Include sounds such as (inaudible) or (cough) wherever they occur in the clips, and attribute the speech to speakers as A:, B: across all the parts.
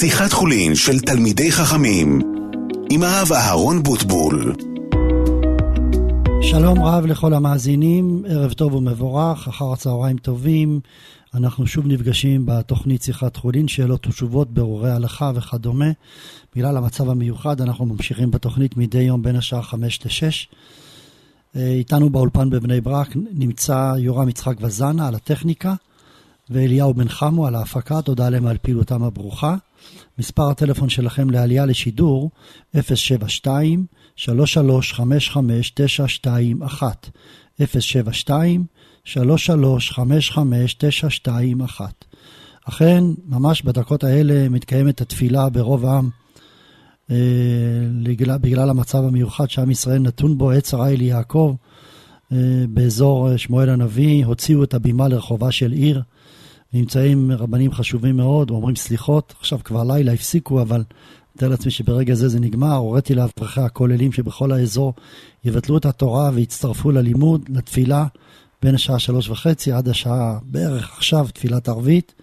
A: שיחת חולין של תלמידי חכמים עם הרב אהרון בוטבול.
B: שלום רב לכל המאזינים, ערב טוב ומבורך, אחר הצהריים טובים. אנחנו שוב נפגשים בתוכנית שיחת חולין, שאלות ותשובות, ברורי הלכה וכדומה. בגלל המצב המיוחד, אנחנו ממשיכים בתוכנית מדי יום בין השעה 5 ל-6. איתנו באולפן בבני ברק נמצא יורם יצחק וזנה על הטכניקה, ואליהו בן חמו על ההפקה, תודה להם על פעילותם הברוכה. מספר הטלפון שלכם לעלייה לשידור 072 3355 921 072 3355 921 אכן, ממש בדקות האלה מתקיימת התפילה ברוב העם אה, בגלל, המצב המיוחד שעם ישראל נתון בו, עת שרה אל יעקב, אה, באזור שמואל הנביא, הוציאו את הבימה לרחובה של עיר. נמצאים רבנים חשובים מאוד, אומרים סליחות, עכשיו כבר לילה הפסיקו, אבל מתאר לעצמי שברגע זה זה נגמר, הוריתי לאברכי הכוללים שבכל האזור יבטלו את התורה ויצטרפו ללימוד, לתפילה, בין השעה שלוש וחצי עד השעה בערך עכשיו, תפילת ערבית.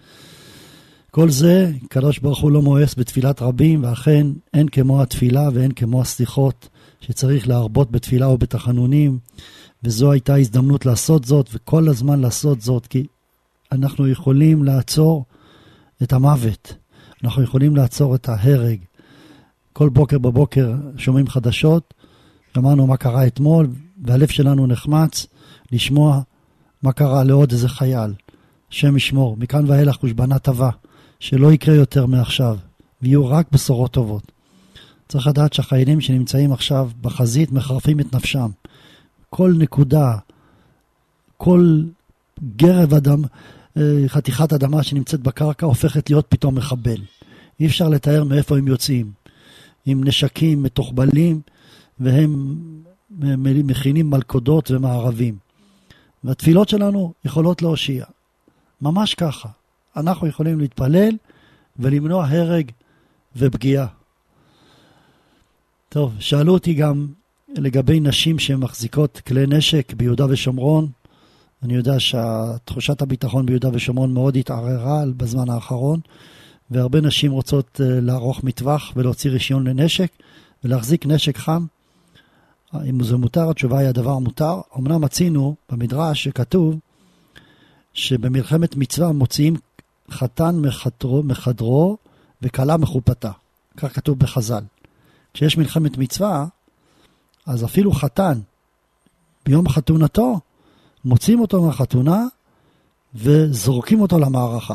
B: כל זה, קדוש ברוך הוא לא מואס בתפילת רבים, ואכן אין כמו התפילה ואין כמו הסליחות שצריך להרבות בתפילה או בתחנונים, וזו הייתה הזדמנות לעשות זאת, וכל הזמן לעשות זאת, כי אנחנו יכולים לעצור את המוות, אנחנו יכולים לעצור את ההרג. כל בוקר בבוקר שומעים חדשות, שמענו מה קרה אתמול, והלב שלנו נחמץ לשמוע מה קרה לעוד איזה חייל. השם ישמור, מכאן ואילך חושבנה טובה, שלא יקרה יותר מעכשיו, ויהיו רק בשורות טובות. צריך לדעת שהחיילים שנמצאים עכשיו בחזית מחרפים את נפשם. כל נקודה, כל גרב אדם, חתיכת אדמה שנמצאת בקרקע הופכת להיות פתאום מחבל. אי אפשר לתאר מאיפה הם יוצאים. עם נשקים מתוחבלים, והם מכינים מלכודות ומערבים. והתפילות שלנו יכולות להושיע. ממש ככה. אנחנו יכולים להתפלל ולמנוע הרג ופגיעה. טוב, שאלו אותי גם לגבי נשים שמחזיקות כלי נשק ביהודה ושומרון. אני יודע שתחושת הביטחון ביהודה ושומרון מאוד התערערה בזמן האחרון, והרבה נשים רוצות אה, לערוך מטווח ולהוציא רישיון לנשק ולהחזיק נשק חם. אם זה מותר, התשובה היא הדבר מותר. אמנם מצינו במדרש שכתוב שבמלחמת מצווה מוציאים חתן מחדרו, מחדרו וכלה מחופתה. כך כתוב בחז"ל. כשיש מלחמת מצווה, אז אפילו חתן, ביום חתונתו, מוציאים אותו מהחתונה וזורקים אותו למערכה.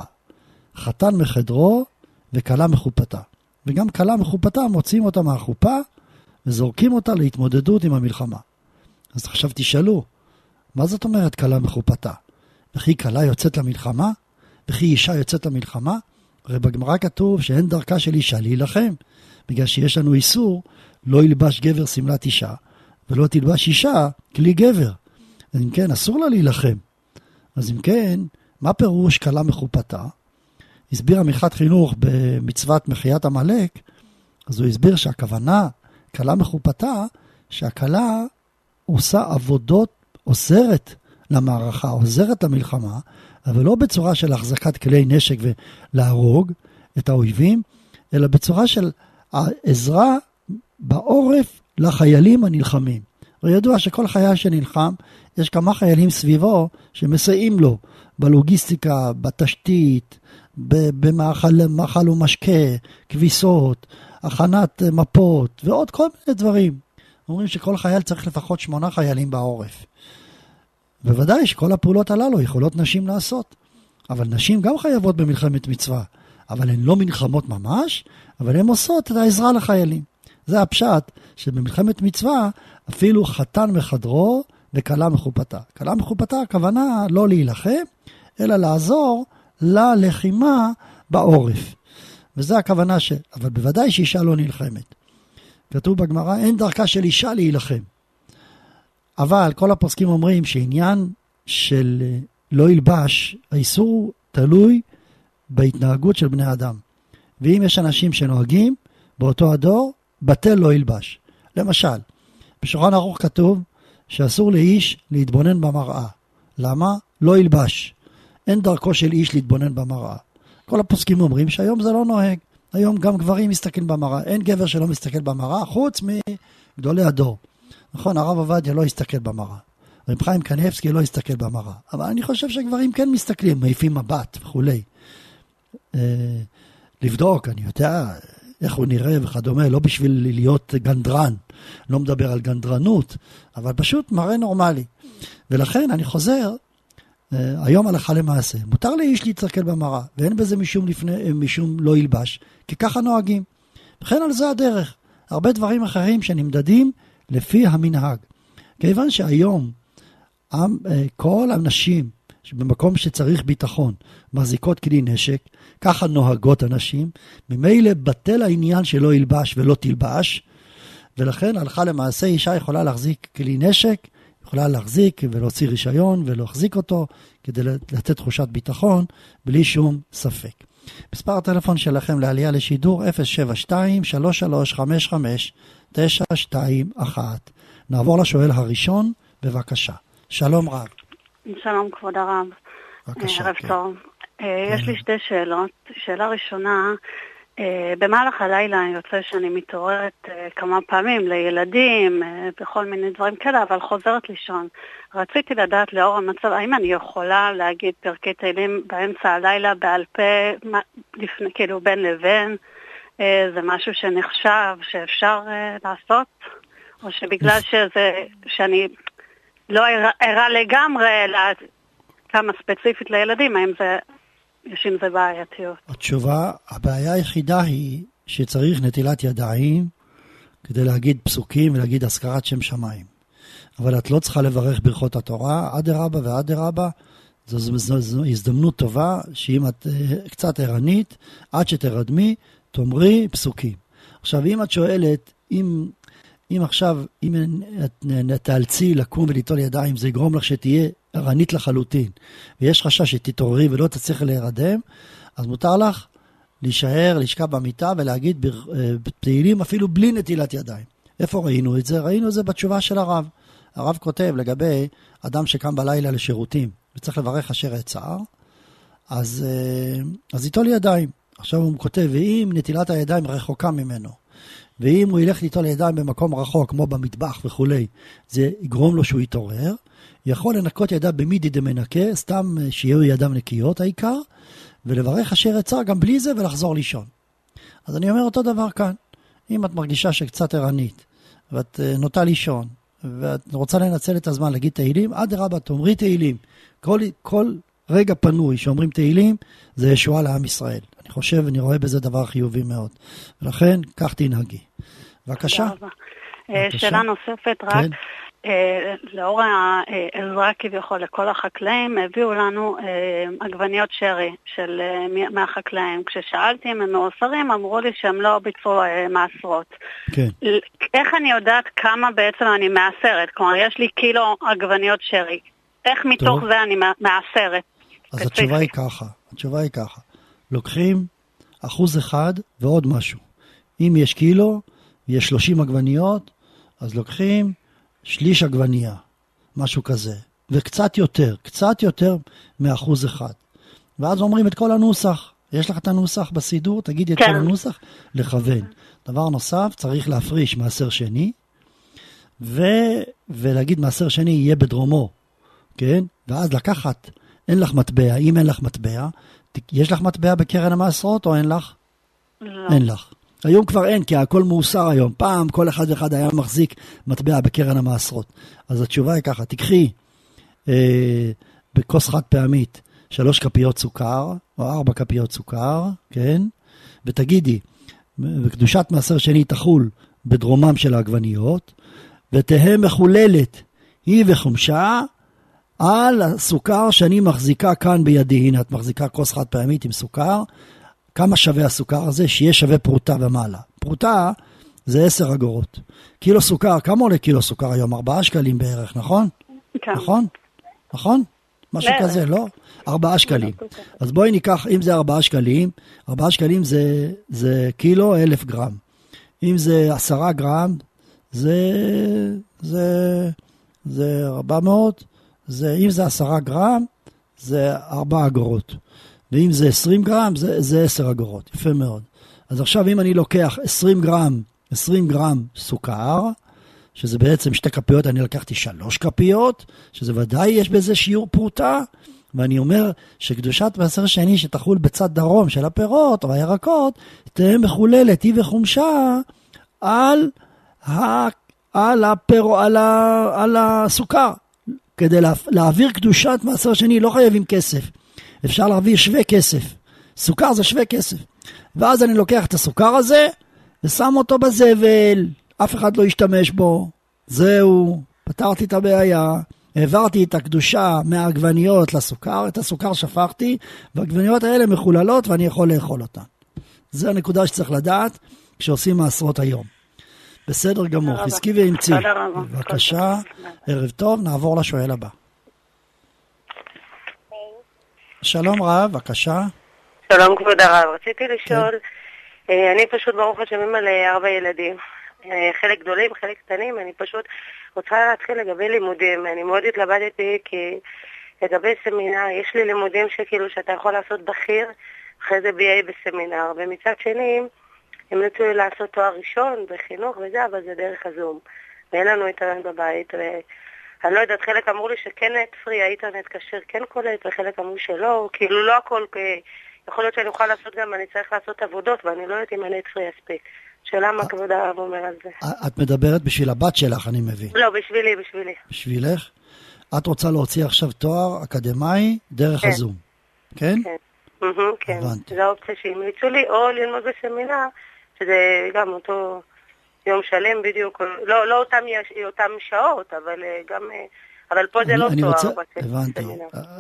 B: חתן מחדרו וכלה מחופתה. וגם כלה מחופתה מוציאים אותה מהחופה וזורקים אותה להתמודדות עם המלחמה. אז עכשיו תשאלו, מה זאת אומרת כלה מחופתה? וכי כלה יוצאת למלחמה? וכי אישה יוצאת למלחמה? הרי בגמרא כתוב שאין דרכה של אישה להילחם, בגלל שיש לנו איסור לא ילבש גבר שמלת אישה, ולא תלבש אישה כלי גבר. אז אם כן, אסור לה להילחם. אז אם כן, מה פירוש כלה מחופתה? הסביר עמיחת חינוך במצוות מחיית עמלק, אז הוא הסביר שהכוונה, כלה מחופתה, שהכלה עושה עבודות, עוזרת למערכה, עוזרת למלחמה, אבל לא בצורה של החזקת כלי נשק ולהרוג את האויבים, אלא בצורה של העזרה בעורף לחיילים הנלחמים. וידוע שכל חייל שנלחם, יש כמה חיילים סביבו שמסייעים לו בלוגיסטיקה, בתשתית, במאכל ומשקה, כביסות, הכנת מפות ועוד כל מיני דברים. אומרים שכל חייל צריך לפחות שמונה חיילים בעורף. בוודאי שכל הפעולות הללו יכולות נשים לעשות. אבל נשים גם חייבות במלחמת מצווה. אבל הן לא מלחמות ממש, אבל הן עושות את העזרה לחיילים. זה הפשט, שבמלחמת מצווה אפילו חתן מחדרו וכלה מחופתה. כלה מחופתה הכוונה לא להילחם, אלא לעזור ללחימה בעורף. וזה הכוונה ש... אבל בוודאי שאישה לא נלחמת. כתוב בגמרא, אין דרכה של אישה להילחם. אבל כל הפוסקים אומרים שעניין של אה, לא ילבש, האיסור תלוי בהתנהגות של בני אדם. ואם יש אנשים שנוהגים באותו הדור, בטל לא ילבש. למשל, בשולחן ערוך כתוב שאסור לאיש להתבונן במראה. למה? לא ילבש. אין דרכו של איש להתבונן במראה. כל הפוסקים אומרים שהיום זה לא נוהג. היום גם גברים מסתכלים במראה, אין גבר שלא מסתכל במראה, חוץ מגדולי הדור. נכון, הרב עובדיה לא הסתכל במראה. רב חיים קניאבסקי לא הסתכל במראה. אבל אני חושב שגברים כן מסתכלים, מעיפים מבט וכולי. אה, לבדוק, אני יודע איך הוא נראה וכדומה, לא בשביל להיות גנדרן, לא מדבר על גנדרנות, אבל פשוט מראה נורמלי. ולכן אני חוזר, אה, היום הלכה למעשה, מותר לאיש להסתכל במראה, ואין בזה משום, לפני, משום לא ילבש, כי ככה נוהגים. וכן על זה הדרך. הרבה דברים אחרים שנמדדים לפי המנהג. כיוון שהיום אה, כל הנשים במקום שצריך ביטחון מחזיקות כלי נשק, ככה נוהגות הנשים, ממילא בטל העניין שלא ילבש ולא תלבש, ולכן הלכה למעשה אישה יכולה להחזיק כלי נשק, יכולה להחזיק ולהוציא רישיון ולהחזיק אותו כדי לתת תחושת ביטחון בלי שום ספק. מספר הטלפון שלכם לעלייה לשידור 072-3355-921. נעבור לשואל הראשון, בבקשה. שלום רב.
C: שלום כבוד הרב.
B: בבקשה,
C: ערב
B: כן.
C: טוב. אה,
B: כן.
C: יש לי שתי שאלות. שאלה ראשונה, אה, במהלך הלילה יוצא שאני מתעוררת אה, כמה פעמים לילדים, אה, בכל מיני דברים כאלה, אבל חוזרת לישון. רציתי לדעת לאור המצב, האם אני יכולה להגיד פרקי תהילים באמצע הלילה בעל פה, לפני, כאילו בין לבין? אה, זה משהו שנחשב, שאפשר אה, לעשות? או שבגלל שזה, שאני לא ערה- לגמרי, אלא כמה ספציפית לילדים, האם זה, יש עם זה בעייתיות?
B: התשובה, הבעיה היחידה היא שצריך נטילת ידיים כדי להגיד פסוקים ולהגיד הזכרת שם שמיים. אבל את לא צריכה לברך ברכות התורה, אדרבה ואדרבה. זו, זו, זו, זו הזדמנות טובה שאם את אה, קצת ערנית, עד שתרדמי, תאמרי פסוקים. עכשיו, אם את שואלת, אם, אם עכשיו, אם את תאלצי לקום וליטול ידיים, זה יגרום לך שתהיה ערנית לחלוטין, ויש חשש שתתעוררי ולא תצליחי להירדם, אז מותר לך להישאר, לשכב במיטה ולהגיד אה, תהילים אפילו בלי נטילת ידיים. איפה ראינו את זה? ראינו את זה בתשובה של הרב. הרב כותב לגבי אדם שקם בלילה לשירותים וצריך לברך אשר יצר, אז, אה, אז ייטול ידיים. עכשיו הוא כותב, ואם נטילת הידיים רחוקה ממנו, ואם הוא ילך ליטול ידיים במקום רחוק, כמו במטבח וכולי, זה יגרום לו שהוא יתעורר, יכול לנקות ידיו במידי דמנקה, סתם אה, שיהיו ידיו נקיות העיקר, ולברך אשר יצר גם בלי זה ולחזור לישון. אז אני אומר אותו דבר כאן. אם את מרגישה שקצת ערנית, ואת אה, נוטה לישון, ואת רוצה לנצל את הזמן להגיד תהילים, אדרבה, תאמרי תהילים. כל, כל רגע פנוי שאומרים תהילים, זה ישועה לעם ישראל. חושב, אני רואה בזה דבר חיובי מאוד. ולכן, כך תנהגי. בבקשה.
C: אה. שאלה נוספת רק,
B: כן.
C: אה, לאור העזרה כביכול לכל החקלאים, הביאו לנו אה, עגבניות שרי של, מהחקלאים. כששאלתי אם הם מאוסרים, אמרו לי שהם לא ביצעו מעשרות.
B: כן.
C: איך אני יודעת כמה בעצם אני מעשרת? כלומר, יש לי קילו עגבניות שרי. איך מתוך
B: טוב.
C: זה אני מעשרת?
B: אז. התשובה היא ככה, התשובה היא ככה. לוקחים אחוז אחד ועוד משהו. אם יש קילו, יש 30 עגבניות, אז לוקחים שליש עגבנייה, משהו כזה. וקצת יותר, קצת יותר מאחוז אחד. ואז אומרים את כל הנוסח. יש לך את הנוסח בסידור? תגידי את
C: כן.
B: כל הנוסח, לכוון. דבר נוסף, צריך להפריש מעשר שני, ו... ולהגיד מעשר שני יהיה בדרומו, כן? ואז לקחת, אין לך מטבע, אם אין לך מטבע, יש לך מטבע בקרן המעשרות או אין לך?
C: לא.
B: אין לך. היום כבר אין, כי הכל מאוסר היום. פעם כל אחד ואחד היה מחזיק מטבע בקרן המעשרות. אז התשובה היא ככה, תיקחי אה, בכוס חד פעמית שלוש כפיות סוכר, או ארבע כפיות סוכר, כן? ותגידי, וקדושת מעשר שני תחול בדרומם של העגבניות, ותהא מחוללת היא וחומשה על הסוכר שאני מחזיקה כאן בידי. הנה, את מחזיקה כוס חד פעמית עם סוכר. כמה שווה הסוכר הזה? שיהיה שווה פרוטה ומעלה. פרוטה זה 10 אגורות. קילו סוכר, כמה עולה קילו סוכר היום? 4 שקלים בערך, נכון?
C: כן.
B: נכון? נכון? משהו
C: בערך.
B: כזה, לא? 4 שקלים. אז בואי ניקח, אם זה 4 שקלים, 4 שקלים זה, זה קילו 1,000 גרם. אם זה 10 גרם, זה, זה, זה 400, זה, אם זה 10 גרם, זה 4 אגורות. ואם זה 20 גרם, זה, זה 10 אגורות. יפה מאוד. אז עכשיו אם אני לוקח 20 גרם, 20 גרם סוכר, שזה בעצם שתי כפיות, אני לקחתי שלוש כפיות, שזה ודאי יש בזה שיעור פרוטה, ואני אומר שקדושת מעשר שני שתחול בצד דרום של הפירות או הירקות, תהיה מחוללת, היא וחומשה, על, ה, על, הפיר, על, ה, על הסוכר. כדי לה, להעביר קדושת מעשר שני לא חייבים כסף, אפשר להעביר שווה כסף. סוכר זה שווה כסף. ואז אני לוקח את הסוכר הזה ושם אותו בזבל, אף אחד לא ישתמש בו. זהו, פתרתי את הבעיה. העברתי את הקדושה מהעגבניות לסוכר, את הסוכר שפכתי, והעגבניות האלה מחוללות ואני יכול לאכול אותן. זו הנקודה שצריך לדעת כשעושים מעשרות היום. בסדר גמור, חזקי ואמצי. בבקשה, ערב טוב, נעבור לשואל הבא. שלום רב, בבקשה.
D: שלום כבוד הרב, רציתי לשאול, כן. אני פשוט ברוך השם אימא לארבע ילדים. אה, חלק גדולים, חלק קטנים, אני פשוט רוצה להתחיל לגבי לימודים. אני מאוד התלבטתי כי לגבי סמינר, יש לי לימודים שכאילו שאתה יכול לעשות בכיר, אחרי זה BA בסמינר, ומצד שני, הם רצו לי לעשות תואר ראשון בחינוך וזה, אבל זה דרך הזום. ואין לנו אינטרנט בבית, ואני לא יודעת, חלק אמרו לי שכן נטפרי, האינטרנט כשר כן קולט, וחלק אמרו שלא, כאילו לא הכל, יכול להיות שאני אוכל לעשות גם, אני צריך לעשות עבודות, ואני לא יודעת אם הנטפרי יספיק. שאלה מה כבוד הרב אומר על זה.
B: את מדברת בשביל הבת שלך, אני מבין.
D: לא, בשבילי, בשבילי.
B: בשבילך? את רוצה להוציא עכשיו תואר אקדמאי דרך כן. הזום, כן?
D: כן. כן, זו האופציה שהמליצו לי, או ללמוד בסמינר, שזה גם אותו יום שלם בדיוק, לא, לא אותם, אותם שעות, אבל אה, גם, אה, אבל פה זה לא תואר. רוצה,
B: הבנתי,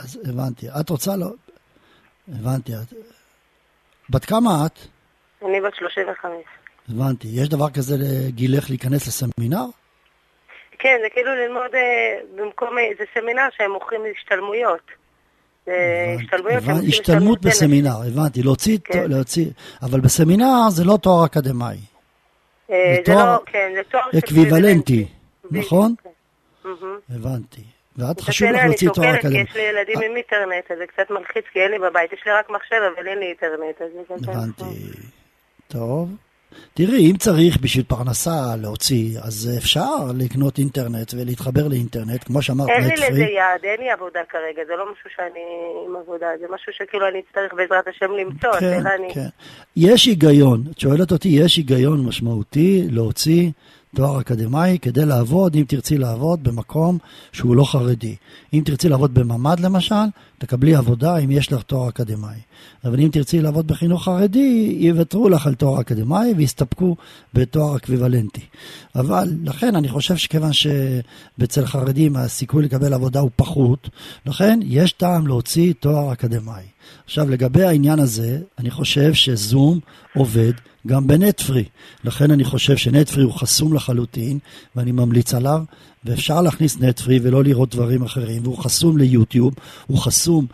B: אז הבנתי. את רוצה לא... הבנתי. בת כמה את?
D: אני בת 35.
B: הבנתי. יש דבר כזה לגילך להיכנס לסמינר?
D: כן, זה כאילו ללמוד אה, במקום, זה סמינר שהם מוכרים השתלמויות.
B: השתלמויות שהם השתלמות בסמינר, הבנתי. להוציא, כן. להוציא, אבל בסמינר זה לא תואר אקדמאי.
D: אה, זה לא, כן, זה תואר
B: אקוויוולנטי, נכון? כן. הבנתי. ואת חשוב לך להוציא תואר אקדמי.
D: יש לי ילדים עם אינטרנט, אז זה קצת מלחיץ, כי אין לי בבית, יש לי רק מחשב, אבל אין לי אינטרנט.
B: הבנתי. טוב. תראי, אם צריך בשביל פרנסה להוציא, אז אפשר לקנות אינטרנט ולהתחבר לאינטרנט, כמו שאמרת,
D: אין לי לזה יעד, אין לי עבודה כרגע, זה לא משהו שאני עם עבודה, זה משהו שכאילו אני אצטרך בעזרת השם למצוא, כן,
B: כן. אני... יש היגיון, את שואלת אותי, יש היגיון משמעותי להוציא תואר אקדמאי כדי לעבוד, אם תרצי לעבוד במקום שהוא לא חרדי. אם תרצי לעבוד בממ"ד למשל, תקבלי עבודה אם יש לך תואר אקדמאי. אבל אם תרצי לעבוד בחינוך חרדי, יוותרו לך על תואר אקדמאי ויסתפקו בתואר אקוויוולנטי. אבל לכן אני חושב שכיוון שבצל חרדים הסיכוי לקבל עבודה הוא פחות, לכן יש טעם להוציא תואר אקדמאי. עכשיו לגבי העניין הזה, אני חושב שזום עובד גם בנטפרי. לכן אני חושב שנטפרי הוא חסום לחלוטין, ואני ממליץ עליו, ואפשר להכניס נטפרי ולא לראות דברים אחרים, והוא חסום ליוטיוב, הוא חסום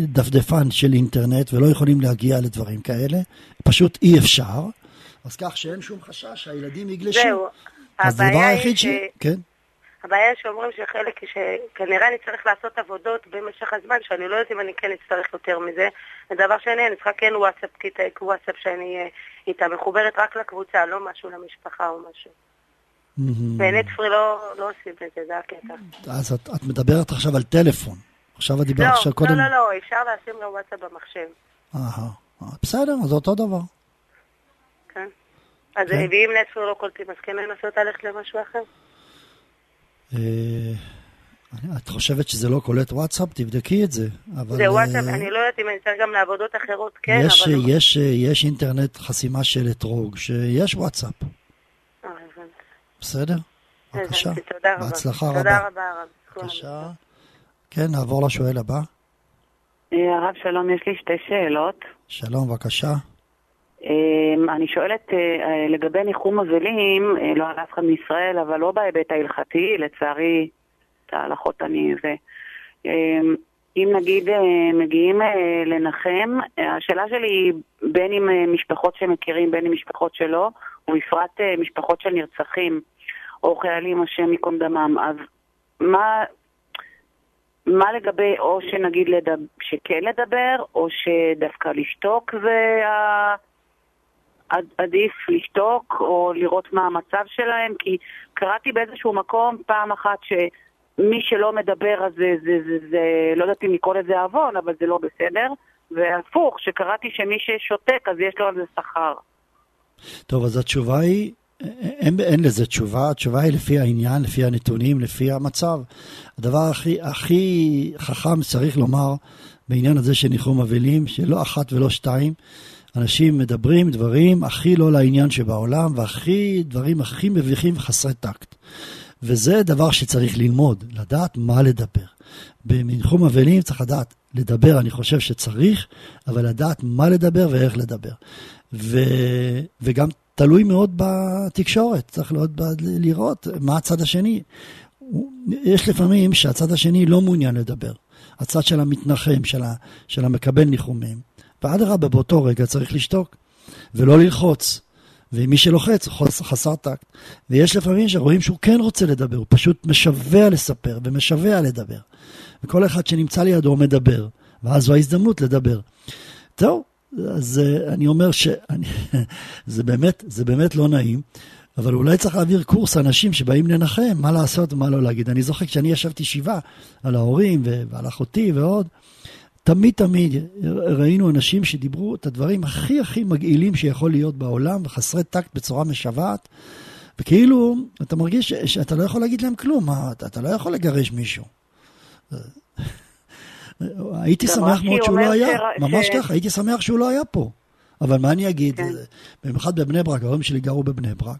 B: לדפדפן של אינטרנט, ולא יכולים להגיע לדברים כאלה, פשוט אי אפשר. אז כך שאין שום חשש שהילדים יגלשו.
D: זהו.
B: אז הדבר היחיד ש... כן.
D: הבעיה שאומרים שחלק, שכנראה אני צריך לעשות עבודות במשך הזמן, שאני לא יודעת אם אני כן אצטרך יותר מזה. ודבר שני, אני צריכה כן וואטסאפ, וואטסאפ שאני אה, איתה מחוברת רק לקבוצה, לא משהו למשפחה או משהו. ונטפרי לא, לא עושים את זה, זה הקטע.
B: אז את, מדברת עכשיו על טלפון. עכשיו את דיברת
D: לא,
B: עכשיו קודם...
D: לא, לא, לא, אפשר לשים לו וואטסאפ במחשב.
B: אהה, בסדר, אז זה אותו דבר.
D: כן. אז כן. ואם נטפרי לא קולטים, אז כן לנסות ללכת למשהו אחר?
B: אה, את חושבת שזה לא קולט וואטסאפ? תבדקי את זה.
D: זה וואטסאפ, אה, אני לא יודעת אם אני צריך גם לעבודות אחרות, כן,
B: יש, אבל... יש, יש אינטרנט חסימה של אתרוג, שיש וואטסאפ.
D: אה.
B: בסדר? בבקשה.
D: תודה רבה.
B: בהצלחה
D: רבה.
B: תודה
D: רבה, הרב.
B: בבקשה. כן, נעבור לשואל הבא.
E: הרב, שלום, יש לי שתי שאלות.
B: שלום, בבקשה.
E: אמ, אני שואלת אה, אה, לגבי ניחום אבלים, אה, לא על אף אחד מישראל, אבל לא בהיבט ההלכתי, לצערי, את ההלכות אני זה. אם נגיד מגיעים לנחם, השאלה שלי היא בין אם משפחות שמכירים, בין אם משפחות שלא, ובפרט משפחות של נרצחים, או חיילים, השם ייקום דמם. אז מה, מה לגבי, או שנגיד לדבר, שכן לדבר, או שדווקא לשתוק זה עדיף לשתוק, או לראות מה המצב שלהם, כי קראתי באיזשהו מקום פעם אחת שמי שלא מדבר אז זה, זה, זה, זה לא יודעת אם לקרוא לזה עוון, אבל זה לא בסדר, והפוך, שקראתי שמי ששותק אז יש לו על זה שכר.
B: טוב, אז התשובה היא, אין, אין לזה תשובה, התשובה היא לפי העניין, לפי הנתונים, לפי המצב. הדבר הכי, הכי חכם, צריך לומר, בעניין הזה של ניחום אבלים, שלא אחת ולא שתיים, אנשים מדברים דברים הכי לא לעניין שבעולם, והכי, דברים הכי מביכים וחסרי טקט. וזה דבר שצריך ללמוד, לדעת מה לדבר. בניחום אבלים צריך לדעת לדבר, אני חושב שצריך, אבל לדעת מה לדבר ואיך לדבר. ו, וגם תלוי מאוד בתקשורת, צריך מאוד לראות מה הצד השני. יש לפעמים שהצד השני לא מעוניין לדבר. הצד של המתנחם, של, ה, של המקבל ניחומים. ואדרבה, באותו רגע צריך לשתוק, ולא ללחוץ. ומי שלוחץ, חסר טקט. ויש לפעמים שרואים שהוא כן רוצה לדבר, הוא פשוט משווע לספר ומשווע לדבר. וכל אחד שנמצא לידו מדבר, ואז זו ההזדמנות לדבר. טוב, אז uh, אני אומר שזה (laughs) באמת, זה באמת לא נעים, אבל אולי צריך להעביר קורס אנשים שבאים לנחם, מה לעשות ומה לא להגיד. אני זוכר כשאני ישבתי שבעה על ההורים ועל אחותי ועוד, תמיד תמיד ראינו אנשים שדיברו את הדברים הכי הכי מגעילים שיכול להיות בעולם, וחסרי טקט בצורה משוועת, וכאילו, אתה מרגיש שאתה לא יכול להגיד להם כלום, מה, אתה, אתה לא יכול לגרש מישהו. (laughs) הייתי שמח מאוד שהוא לא היה, ממש ככה, הייתי שמח שהוא לא היה פה. אבל מה אני אגיד, כן. במיוחד בבני ברק, ההורים שלי גרו בבני ברק.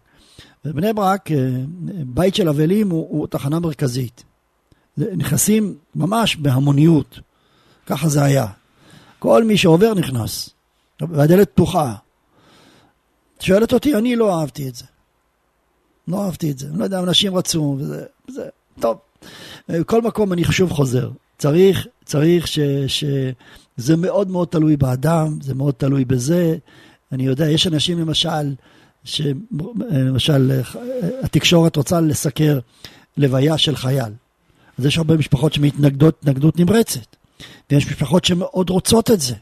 B: בבני ברק, אה, בית של אבלים הוא, הוא תחנה מרכזית. נכנסים ממש בהמוניות, ככה זה היה. כל מי שעובר נכנס, והדלת פתוחה. שואלת אותי, אני לא אהבתי את זה. לא אהבתי את זה. אני לא יודע, אנשים רצו, וזה, וזה, טוב. כל מקום אני שוב חוזר. צריך, צריך ש, שזה מאוד מאוד תלוי באדם, זה מאוד תלוי בזה. אני יודע, יש אנשים למשל, שלמשל התקשורת רוצה לסקר לוויה של חייל. אז יש הרבה משפחות שמתנגדות התנגדות נמרצת, ויש משפחות שמאוד רוצות את זה.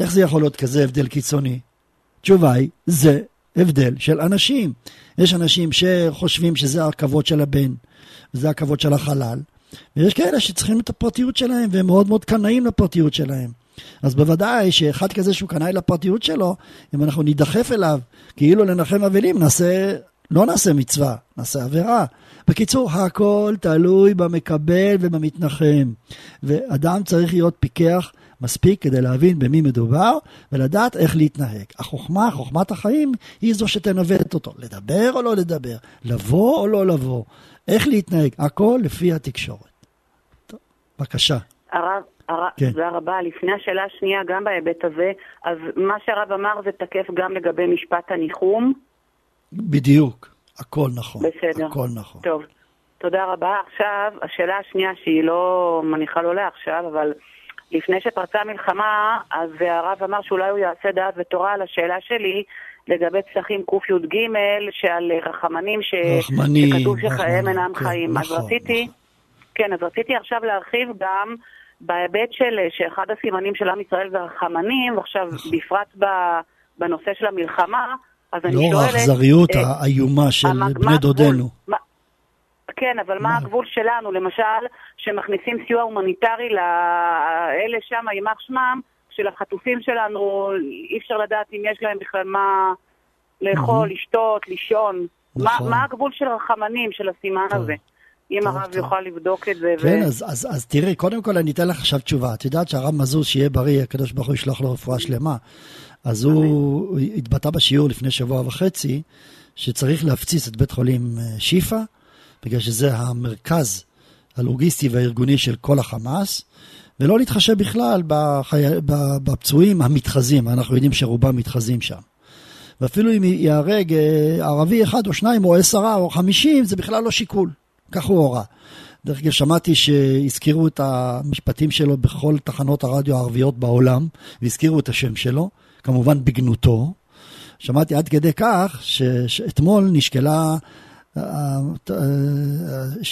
B: איך זה יכול להיות כזה הבדל קיצוני? התשובה היא, זה הבדל של אנשים. יש אנשים שחושבים שזה הכבוד של הבן, וזה הכבוד של החלל, ויש כאלה שצריכים את הפרטיות שלהם, והם מאוד מאוד קנאים לפרטיות שלהם. אז בוודאי שאחד כזה שהוא קנאי לפרטיות שלו, אם אנחנו נידחף אליו כאילו לנחם אבלים, נעשה, לא נעשה מצווה, נעשה עבירה. בקיצור, הכל תלוי במקבל ובמתנחם. ואדם צריך להיות פיקח מספיק כדי להבין במי מדובר ולדעת איך להתנהג. החוכמה, חוכמת החיים, היא זו שתנווט אותו. לדבר או לא לדבר, לבוא או לא לבוא, איך להתנהג, הכל לפי התקשורת. טוב, בבקשה.
E: הרב, הרב, כן. תודה רבה. לפני השאלה השנייה, גם בהיבט הזה, אז מה שהרב אמר זה תקף גם לגבי משפט הניחום?
B: בדיוק, הכל נכון.
E: בסדר.
B: הכל נכון.
E: טוב, תודה רבה. עכשיו, השאלה השנייה שהיא לא מניחה לו לעכשיו, אבל לפני שפרצה המלחמה, אז הרב אמר שאולי הוא יעשה דעת ותורה על השאלה שלי לגבי פסחים קי"ג, שעל רחמנים ש... רחמנים, שכתוב שחייהם אינם כן, חיים. נכון, אז רציתי, נכון. כן, אז רציתי עכשיו להרחיב גם בהיבט של שאחד הסימנים של עם ישראל זה רחמנים, ועכשיו נכון. בפרט בנושא של המלחמה, אז אני שואלת...
B: לא האכזריות אה, האיומה של בני דודינו.
E: כן, אבל מה הגבול שלנו? למשל, שמכניסים סיוע הומניטרי לאלה שם, יימח שמם, של החטופים שלנו, אי אפשר לדעת אם יש להם בכלל מה לאכול, לשתות, לישון. נכון. מה הגבול של רחמנים, של הסימן הזה? אם הרב יוכל לבדוק את זה.
B: כן, אז תראי, קודם כל אני אתן לך עכשיו תשובה. את יודעת שהרב מזוז, שיהיה בריא, הקדוש ברוך הוא ישלח לו רפואה שלמה. אז הוא התבטא בשיעור לפני שבוע וחצי, שצריך להפציץ את בית חולים אה, שיפא, בגלל שזה המרכז הלוגיסטי והארגוני של כל החמאס, ולא להתחשב בכלל בחי... בפצועים המתחזים, אנחנו יודעים שרובם מתחזים שם. ואפילו אם ייהרג אה, ערבי אחד או שניים או עשרה או חמישים, זה בכלל לא שיקול. כך הוא הורה. דרך אגב, שמעתי שהזכירו את המשפטים שלו בכל תחנות הרדיו הערביות בעולם, והזכירו את השם שלו, כמובן בגנותו. שמעתי עד כדי כך שאתמול נשקלה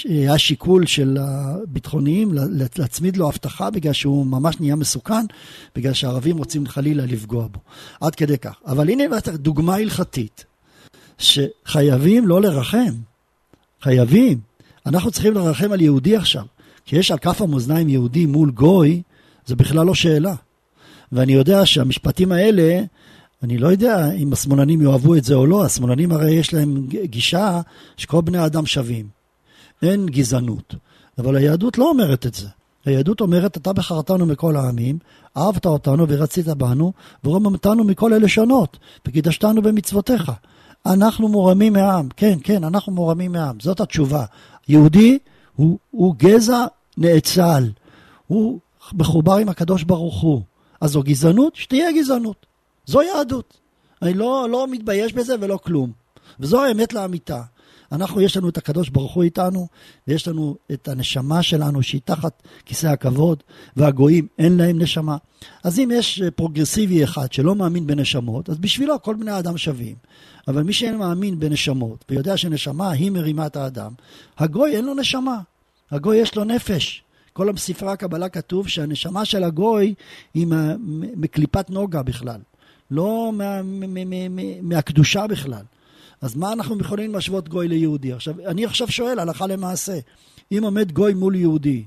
B: היה שיקול של הביטחוניים להצמיד לו אבטחה בגלל שהוא ממש נהיה מסוכן, בגלל שהערבים רוצים חלילה לפגוע בו. עד כדי כך. אבל הנה דוגמה הלכתית, שחייבים לא לרחם. חייבים. אנחנו צריכים לרחם על יהודי עכשיו. כשיש על כף המאזניים יהודי מול גוי, זה בכלל לא שאלה. ואני יודע שהמשפטים האלה, אני לא יודע אם השמאלנים יאהבו את זה או לא, השמאלנים הרי יש להם גישה שכל בני האדם שווים. אין גזענות. אבל היהדות לא אומרת את זה. היהדות אומרת, אתה בחרתנו מכל העמים, אהבת אותנו ורצית בנו, ורוממתנו מכל אלה שונות, וקידשתנו במצוותיך. אנחנו מורמים מעם. כן, כן, אנחנו מורמים מעם. זאת התשובה. יהודי הוא, הוא גזע נאצל. הוא מחובר עם הקדוש ברוך הוא. אז זו גזענות? שתהיה גזענות. זו יהדות. אני לא, לא מתבייש בזה ולא כלום. וזו האמת לאמיתה. אנחנו, יש לנו את הקדוש ברוך הוא איתנו, ויש לנו את הנשמה שלנו שהיא תחת כיסא הכבוד, והגויים אין להם נשמה. אז אם יש פרוגרסיבי אחד שלא מאמין בנשמות, אז בשבילו כל בני האדם שווים. אבל מי שאין מאמין בנשמות, ויודע שנשמה היא מרימה את האדם, הגוי אין לו נשמה. הגוי יש לו נפש. כל בספרי הקבלה כתוב שהנשמה של הגוי היא מקליפת נוגה בכלל, לא מה, מה, מה, מה, מהקדושה בכלל. אז מה אנחנו יכולים להשוות גוי ליהודי? עכשיו, אני עכשיו שואל, הלכה למעשה, אם עומד גוי מול יהודי,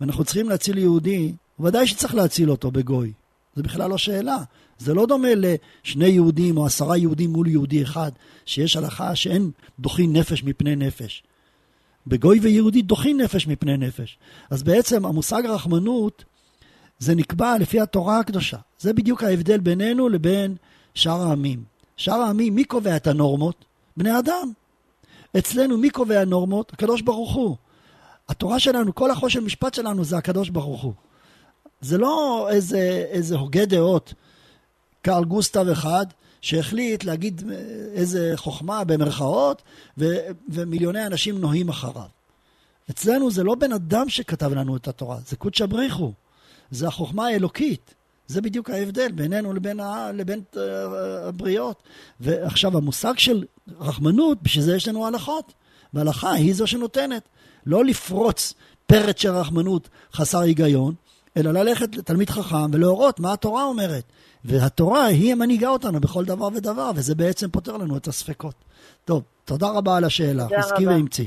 B: ואנחנו צריכים להציל יהודי, ודאי שצריך להציל אותו בגוי. זה בכלל לא שאלה. זה לא דומה לשני יהודים או עשרה יהודים מול יהודי אחד, שיש הלכה שאין דוחין נפש מפני נפש. בגוי ויהודי דוחין נפש מפני נפש. אז בעצם המושג רחמנות זה נקבע לפי התורה הקדושה. זה בדיוק ההבדל בינינו לבין שאר העמים. שאר העמים, מי קובע את הנורמות? בני אדם. אצלנו מי קובע נורמות? הקדוש ברוך הוא. התורה שלנו, כל החושן משפט שלנו זה הקדוש ברוך הוא. זה לא איזה, איזה הוגה דעות, קרל גוסטב אחד, שהחליט להגיד איזה חוכמה במרכאות, ו, ומיליוני אנשים נוהים אחריו. אצלנו זה לא בן אדם שכתב לנו את התורה, זה קודשא בריחו. זה החוכמה האלוקית. זה בדיוק ההבדל בינינו לבין, ה, לבין uh, הבריות. ועכשיו, המושג של רחמנות, בשביל זה יש לנו הלכות. וההלכה היא זו שנותנת. לא לפרוץ פרץ של רחמנות חסר היגיון, אלא ללכת לתלמיד חכם ולהורות מה התורה אומרת. והתורה היא המנהיגה אותנו בכל דבר ודבר, וזה בעצם פותר לנו את הספקות. טוב, תודה רבה על השאלה.
D: תודה רבה.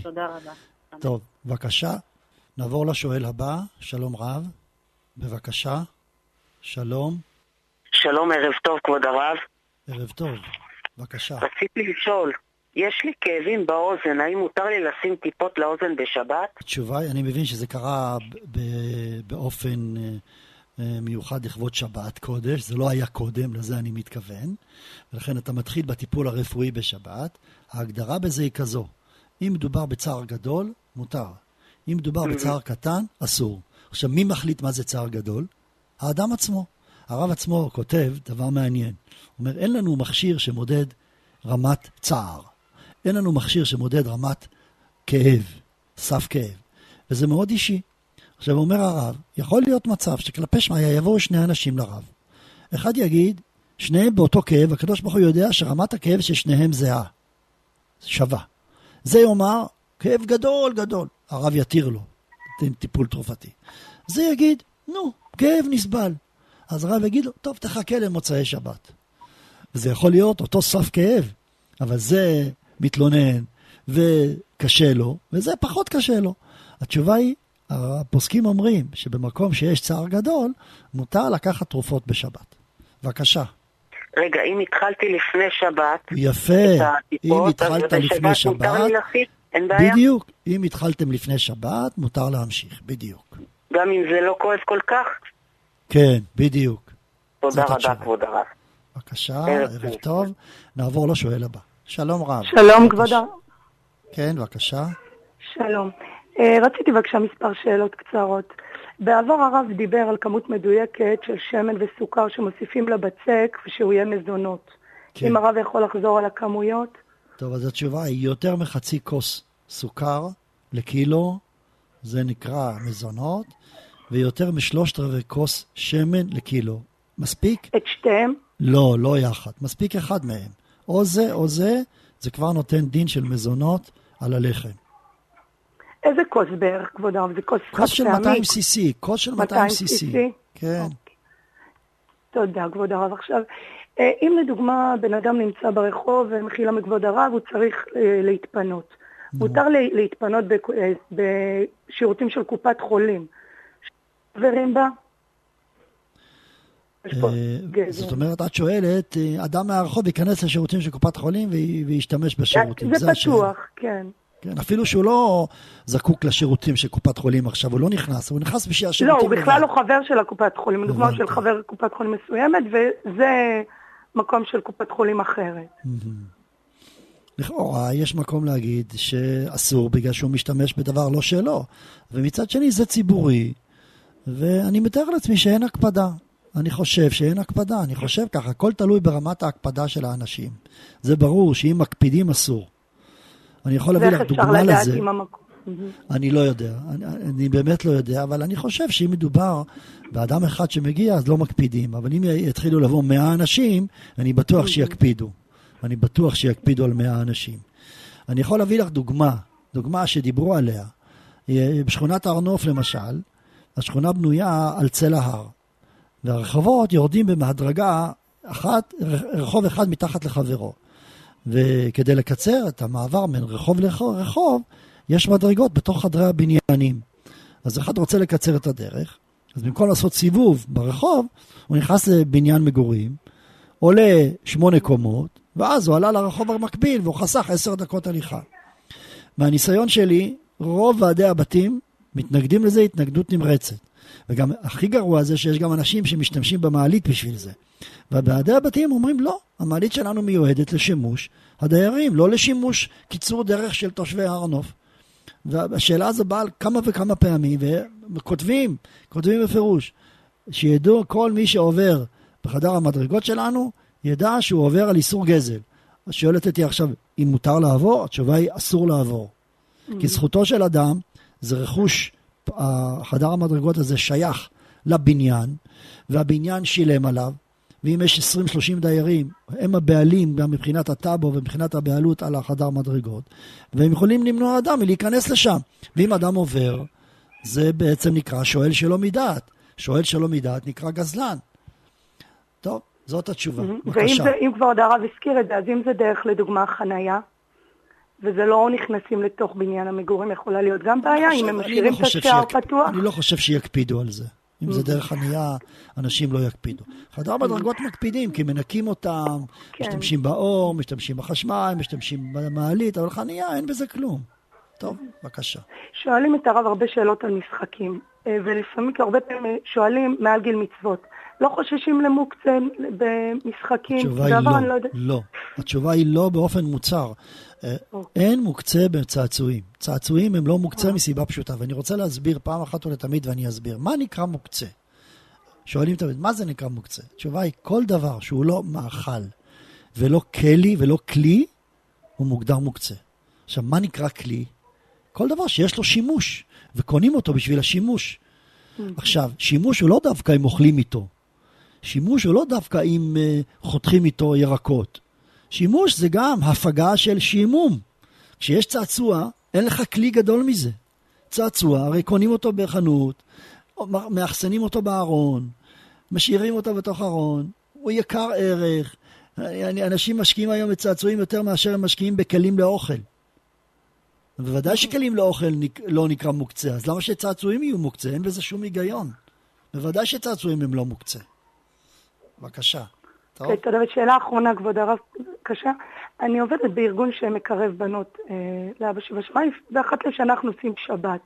D: תודה רבה.
B: טוב, בבקשה. נעבור לשואל הבא. שלום רב. בבקשה. שלום.
F: שלום, ערב טוב, כבוד הרב.
B: ערב טוב. בבקשה.
F: רציתי לשאול, יש לי כאבים באוזן, האם מותר לי לשים טיפות לאוזן בשבת?
B: התשובה היא, אני מבין שזה קרה באופן אה, אה, מיוחד לכבוד שבת קודש, זה לא היה קודם, לזה אני מתכוון, ולכן אתה מתחיל בטיפול הרפואי בשבת. ההגדרה בזה היא כזו, אם מדובר בצער גדול, מותר. אם מדובר בצער קטן, אסור. עכשיו, מי מחליט מה זה צער גדול? האדם עצמו. הרב עצמו כותב דבר מעניין. הוא אומר, אין לנו מכשיר שמודד רמת צער. אין לנו מכשיר שמודד רמת כאב, סף כאב. וזה מאוד אישי. עכשיו אומר הרב, יכול להיות מצב שכלפי שמעיה יבואו שני אנשים לרב. אחד יגיד, שניהם באותו כאב, הקדוש ברוך הוא יודע שרמת הכאב של שניהם זהה, שווה. זה יאמר, כאב גדול גדול, הרב יתיר לו, טיפול תרופתי. זה יגיד, נו, כאב נסבל. אז הרב יגיד לו, טוב, תחכה למוצאי שבת. וזה יכול להיות אותו סף כאב, אבל זה מתלונן וקשה לו, וזה פחות קשה לו. התשובה היא, הפוסקים אומרים שבמקום שיש צער גדול, מותר לקחת תרופות בשבת. בבקשה.
F: רגע, אם התחלתי לפני שבת,
B: יפה, אם
F: הטיפות, אז
B: התחלת לפני
F: מותר
B: שבת,
F: לי להכניס? אין בעיה?
B: בדיוק, אם התחלתם לפני שבת, מותר להמשיך, בדיוק.
F: גם אם זה לא כואב כל כך?
B: כן, בדיוק.
F: תודה רבה. כבוד הרב.
B: בבקשה,
F: ערב טוב.
B: נעבור לשואל הבא. שלום רב.
G: שלום. כבוד הרב.
B: כן, בבקשה.
G: שלום. אה, רציתי בבקשה מספר שאלות קצרות. בעבר הרב דיבר על כמות מדויקת של שמן וסוכר שמוסיפים לבצק ושהוא יהיה מזונות.
B: כן.
G: אם הרב יכול לחזור על הכמויות?
B: טוב, אז התשובה היא יותר מחצי כוס סוכר לקילו, זה נקרא מזונות, ויותר משלושת רבעי כוס שמן לקילו. מספיק?
G: את שתיהם?
B: לא, לא יחד. מספיק אחד מהם. או זה או זה, זה כבר נותן דין של מזונות על הלחם.
G: איזה כוס בערך, כבוד הרב? זה כוס חד פעמי?
B: כוס של 200 cc, כוס של 200 cc. כן. אוקיי.
G: תודה, כבוד הרב. עכשיו, אה, אם לדוגמה בן אדם נמצא ברחוב ומחילה מכבוד הרב, הוא צריך אה, להתפנות. מותר להתפנות אה, בשירותים של קופת חולים. חברים בה?
B: זאת אומרת, את שואלת, אדם מהרחוב ייכנס לשירותים של קופת חולים וישתמש בשירותים.
G: זה פתוח, כן.
B: כן, אפילו שהוא לא זקוק לשירותים של קופת חולים עכשיו, הוא לא נכנס, הוא נכנס בשביל השירותים.
G: לא, הוא בכלל לא חבר של הקופת חולים, דוגמה של חבר קופת חולים מסוימת, וזה מקום של קופת חולים אחרת.
B: לכאורה יש מקום להגיד שאסור בגלל שהוא משתמש בדבר לא שלו, ומצד שני זה ציבורי, ואני מתאר לעצמי שאין הקפדה. אני חושב שאין הקפדה, אני חושב ככה, הכל תלוי ברמת ההקפדה של האנשים. זה ברור שאם מקפידים אסור. אני יכול להביא לך דוגמה לזה. אני לא יודע, אני, אני באמת לא יודע, אבל אני חושב שאם מדובר באדם אחד שמגיע, אז לא מקפידים. אבל אם יתחילו לבוא 100 אנשים, אני בטוח שיקפידו. אני בטוח שיקפידו על 100 אנשים. אני יכול להביא לך דוגמה, דוגמה שדיברו עליה. בשכונת הר נוף למשל, השכונה בנויה על צל ההר. והרחובות יורדים במהדרגה אחת, רחוב אחד מתחת לחברו. וכדי לקצר את המעבר בין רחוב לרחוב, יש מדרגות בתוך חדרי הבניינים. אז אחד רוצה לקצר את הדרך, אז במקום לעשות סיבוב ברחוב, הוא נכנס לבניין מגורים, עולה שמונה קומות, ואז הוא עלה לרחוב המקביל והוא חסך עשר דקות הליכה. מהניסיון שלי, רוב ועדי הבתים מתנגדים לזה התנגדות נמרצת. וגם הכי גרוע זה שיש גם אנשים שמשתמשים במעלית בשביל זה. ובעדי הבתים אומרים לא, המעלית שלנו מיועדת לשימוש הדיירים, לא לשימוש קיצור דרך של תושבי הר נוף. והשאלה הזו באה כמה וכמה פעמים, וכותבים, כותבים בפירוש, שידעו כל מי שעובר בחדר המדרגות שלנו, ידע שהוא עובר על איסור גזל. אז שואלת אותי עכשיו, אם מותר לעבור? התשובה היא אסור לעבור. Mm-hmm. כי זכותו של אדם זה רכוש, חדר המדרגות הזה שייך לבניין, והבניין שילם עליו, ואם יש 20-30 דיירים, הם הבעלים גם מבחינת הטאבו ומבחינת הבעלות על החדר מדרגות, והם יכולים למנוע אדם מלהיכנס לשם. ואם אדם עובר, זה בעצם נקרא שואל שלא מדעת. שואל שלא מדעת נקרא גזלן. טוב, זאת התשובה. בבקשה.
G: ואם כבוד הרב הזכיר את זה, אז אם זה דרך לדוגמה חנייה, וזה לא נכנסים לתוך בניין המגורים, יכולה להיות גם בעיה אם הם משאירים את השער פתוח.
B: אני לא חושב שיקפידו על זה. אם זה דרך חנייה, אנשים לא יקפידו. חדר בדרגות מקפידים, כי מנקים אותם, כן. משתמשים באור, משתמשים בחשמל, משתמשים במעלית, אבל חנייה, אין בזה כלום. טוב, בבקשה.
G: שואלים את הרב הרבה שאלות על משחקים, אה, ולפעמים הרבה פעמים שואלים מעל גיל מצוות. לא חוששים למוקצה במשחקים?
B: התשובה היא לא, לא, לא. התשובה היא לא באופן מוצהר. אוקיי. אין מוקצה בצעצועים. צעצועים הם לא מוקצה אה. מסיבה פשוטה, ואני רוצה להסביר פעם אחת ולתמיד ואני אסביר. מה נקרא מוקצה? שואלים תמיד, מה זה נקרא מוקצה? התשובה היא, כל דבר שהוא לא מאכל ולא כלי ולא כלי, הוא מוגדר מוקצה. עכשיו, מה נקרא כלי? כל דבר שיש לו שימוש, וקונים אותו בשביל השימוש. אוקיי. עכשיו, שימוש הוא לא דווקא אם אוכלים איתו. שימוש הוא לא דווקא אם uh, חותכים איתו ירקות. שימוש זה גם הפגה של שעמום. כשיש צעצוע, אין לך כלי גדול מזה. צעצוע, הרי קונים אותו בחנות, מאחסנים אותו בארון, משאירים אותו בתוך ארון, הוא יקר ערך. אנשים משקיעים היום בצעצועים יותר מאשר הם משקיעים בכלים לאוכל. בוודאי שכלים לאוכל לא נקרא מוקצה, אז למה שצעצועים יהיו מוקצה? אין בזה שום היגיון. בוודאי שצעצועים הם לא מוקצה. בבקשה.
G: טוב. כן. ושאלה אחרונה, כבוד הרב, קשה. אני עובדת בארגון שמקרב בנות אה, לאבא שבשמיים, ואחת לשנה אנחנו עושים שבת.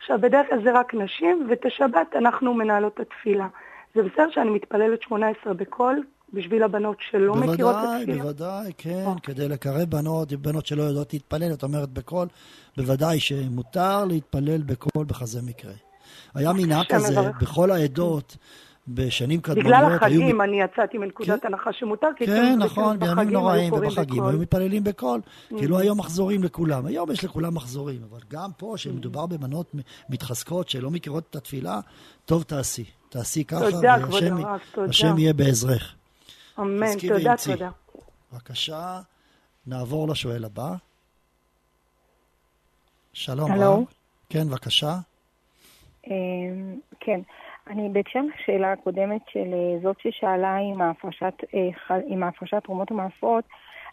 G: עכשיו, בדרך כלל זה רק נשים, ואת השבת אנחנו מנהלות את התפילה. זה בסדר שאני מתפללת 18 בקול, בשביל הבנות שלא בוודאי, מכירות את התפילה?
B: בוודאי, כן, או. כדי לקרב בנות, בנות שלא יודעות להתפלל, את אומרת בקול, בוודאי שמותר להתפלל בקול בחזה מקרה. היה מנהג כזה בכל העדות. בשנים קדמוניות
G: בגלל החגים היו... אני יצאתי מנקודת כן, הנחה שמותר,
B: כי כן, נכון, בימים נוראים ובחגים היו מתפללים בקול. Mm-hmm. כאילו היום מחזורים לכולם. היום יש לכולם מחזורים, אבל גם פה, כשמדובר mm-hmm. בבנות מתחזקות שלא מכירות את התפילה, טוב תעשי. תעשי ככה,
G: תודה, כבוד הרב, תודה.
B: השם יהיה בעזרך.
G: אמן, תודה, תודה.
B: בבקשה, נעבור לשואל הבא. שלום. רב. כן, בבקשה.
H: אמ, כן, אני בהקשר לשאלה הקודמת של אה, זאת ששאלה עם ההפרשת, אה, עם ההפרשת תרומות ומעשרות,